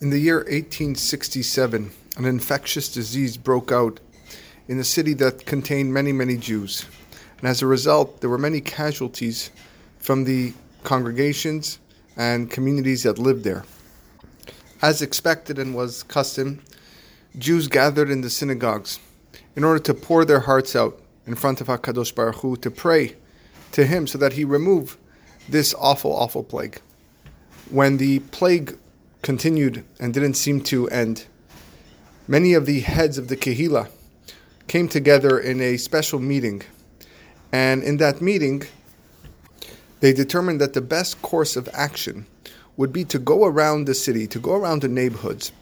In the year 1867, an infectious disease broke out in a city that contained many, many Jews. And as a result, there were many casualties from the congregations and communities that lived there. As expected and was custom, Jews gathered in the synagogues in order to pour their hearts out in front of HaKadosh Baruch Hu to pray to Him so that He remove this awful, awful plague. When the plague continued and didn't seem to end, many of the heads of the Kehillah came together in a special meeting. And in that meeting, they determined that the best course of action would be to go around the city, to go around the neighborhoods,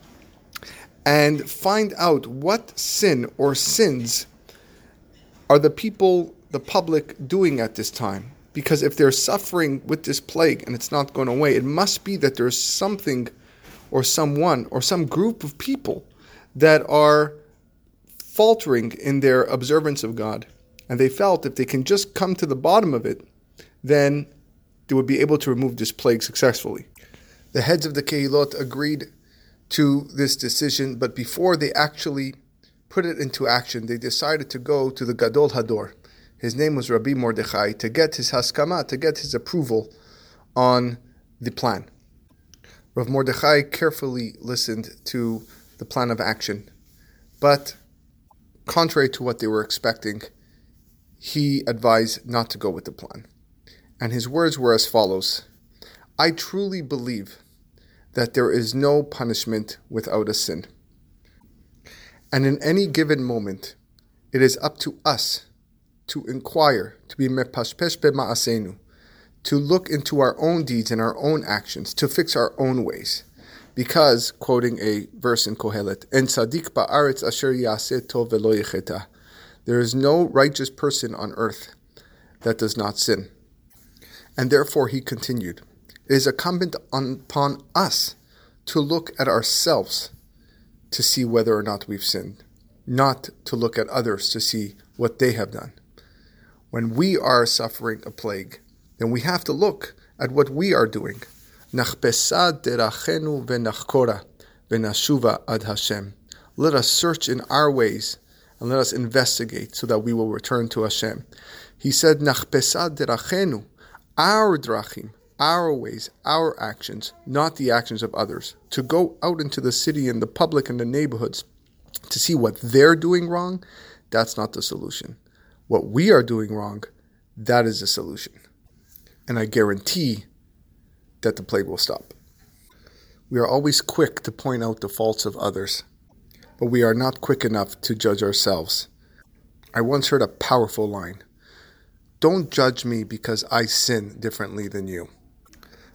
and find out what sin or sins are the people, the public, doing at this time. Because if they're suffering with this plague and it's not going away, it must be that there's something or someone or some group of people that are faltering in their observance of God. And they felt if they can just come to the bottom of it, then they would be able to remove this plague successfully. The heads of the Kehilot agreed to this decision, but before they actually put it into action, they decided to go to the Gadol Hador. His name was Rabbi Mordechai to get his haskama, to get his approval on the plan. Rav Mordechai carefully listened to the plan of action, but contrary to what they were expecting, he advised not to go with the plan. And his words were as follows I truly believe that there is no punishment without a sin. And in any given moment, it is up to us to inquire, to be mepashpesh b'ma'asenu, to look into our own deeds and our own actions, to fix our own ways. Because, quoting a verse in Kohelet, En sadik ba'aretz asher yaseh tov velo yecheta. There is no righteous person on earth that does not sin. And therefore, he continued, It is incumbent upon us to look at ourselves to see whether or not we've sinned, not to look at others to see what they have done. When we are suffering a plague, then we have to look at what we are doing. ad Hashem. Let us search in our ways and let us investigate so that we will return to Hashem. He said, Nachpesad derachenu, our drachim, our ways, our actions, not the actions of others. To go out into the city and the public and the neighborhoods to see what they're doing wrong, that's not the solution. What we are doing wrong, that is the solution. And I guarantee that the plague will stop. We are always quick to point out the faults of others but we are not quick enough to judge ourselves. I once heard a powerful line Don't judge me because I sin differently than you.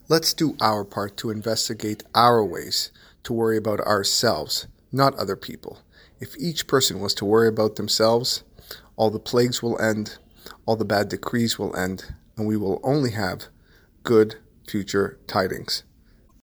Let's do our part to investigate our ways, to worry about ourselves, not other people. If each person was to worry about themselves, all the plagues will end, all the bad decrees will end, and we will only have good future tidings.